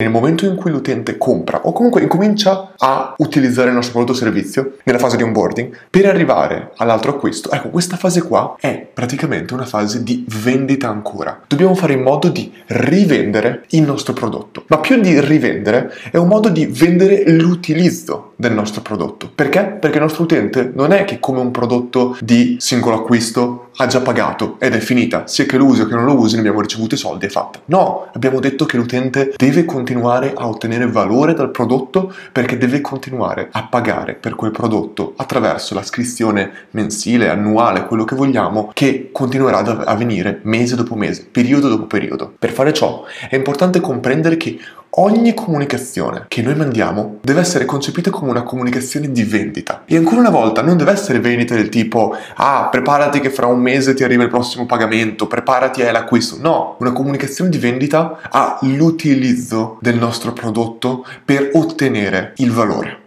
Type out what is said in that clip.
nel momento in cui l'utente compra o comunque incomincia a utilizzare il nostro prodotto o servizio nella fase di onboarding per arrivare all'altro acquisto, ecco questa fase qua è praticamente una fase di vendita ancora. Dobbiamo fare in modo di rivendere il nostro prodotto, ma più di rivendere è un modo di vendere l'utilizzo del nostro prodotto. Perché? Perché il nostro utente non è che come un prodotto di singolo acquisto ha già pagato ed è finita, sia che lo usi o che non lo usi, ne abbiamo ricevuto i soldi, è fatta. No, abbiamo detto che l'utente deve continuare a ottenere valore dal prodotto perché deve continuare a pagare per quel prodotto attraverso la iscrizione mensile, annuale, quello che vogliamo, che continuerà ad avvenire mese dopo mese, periodo dopo periodo. Per fare ciò è importante comprendere che ogni comunicazione che noi mandiamo deve essere concepita come una comunicazione di vendita. E ancora una volta non deve essere vendita del tipo ah, preparati che fra un mese ti arriva il prossimo pagamento, preparati all'acquisto. No, una comunicazione di vendita all'utilizzo del nostro prodotto per ottenere il valore.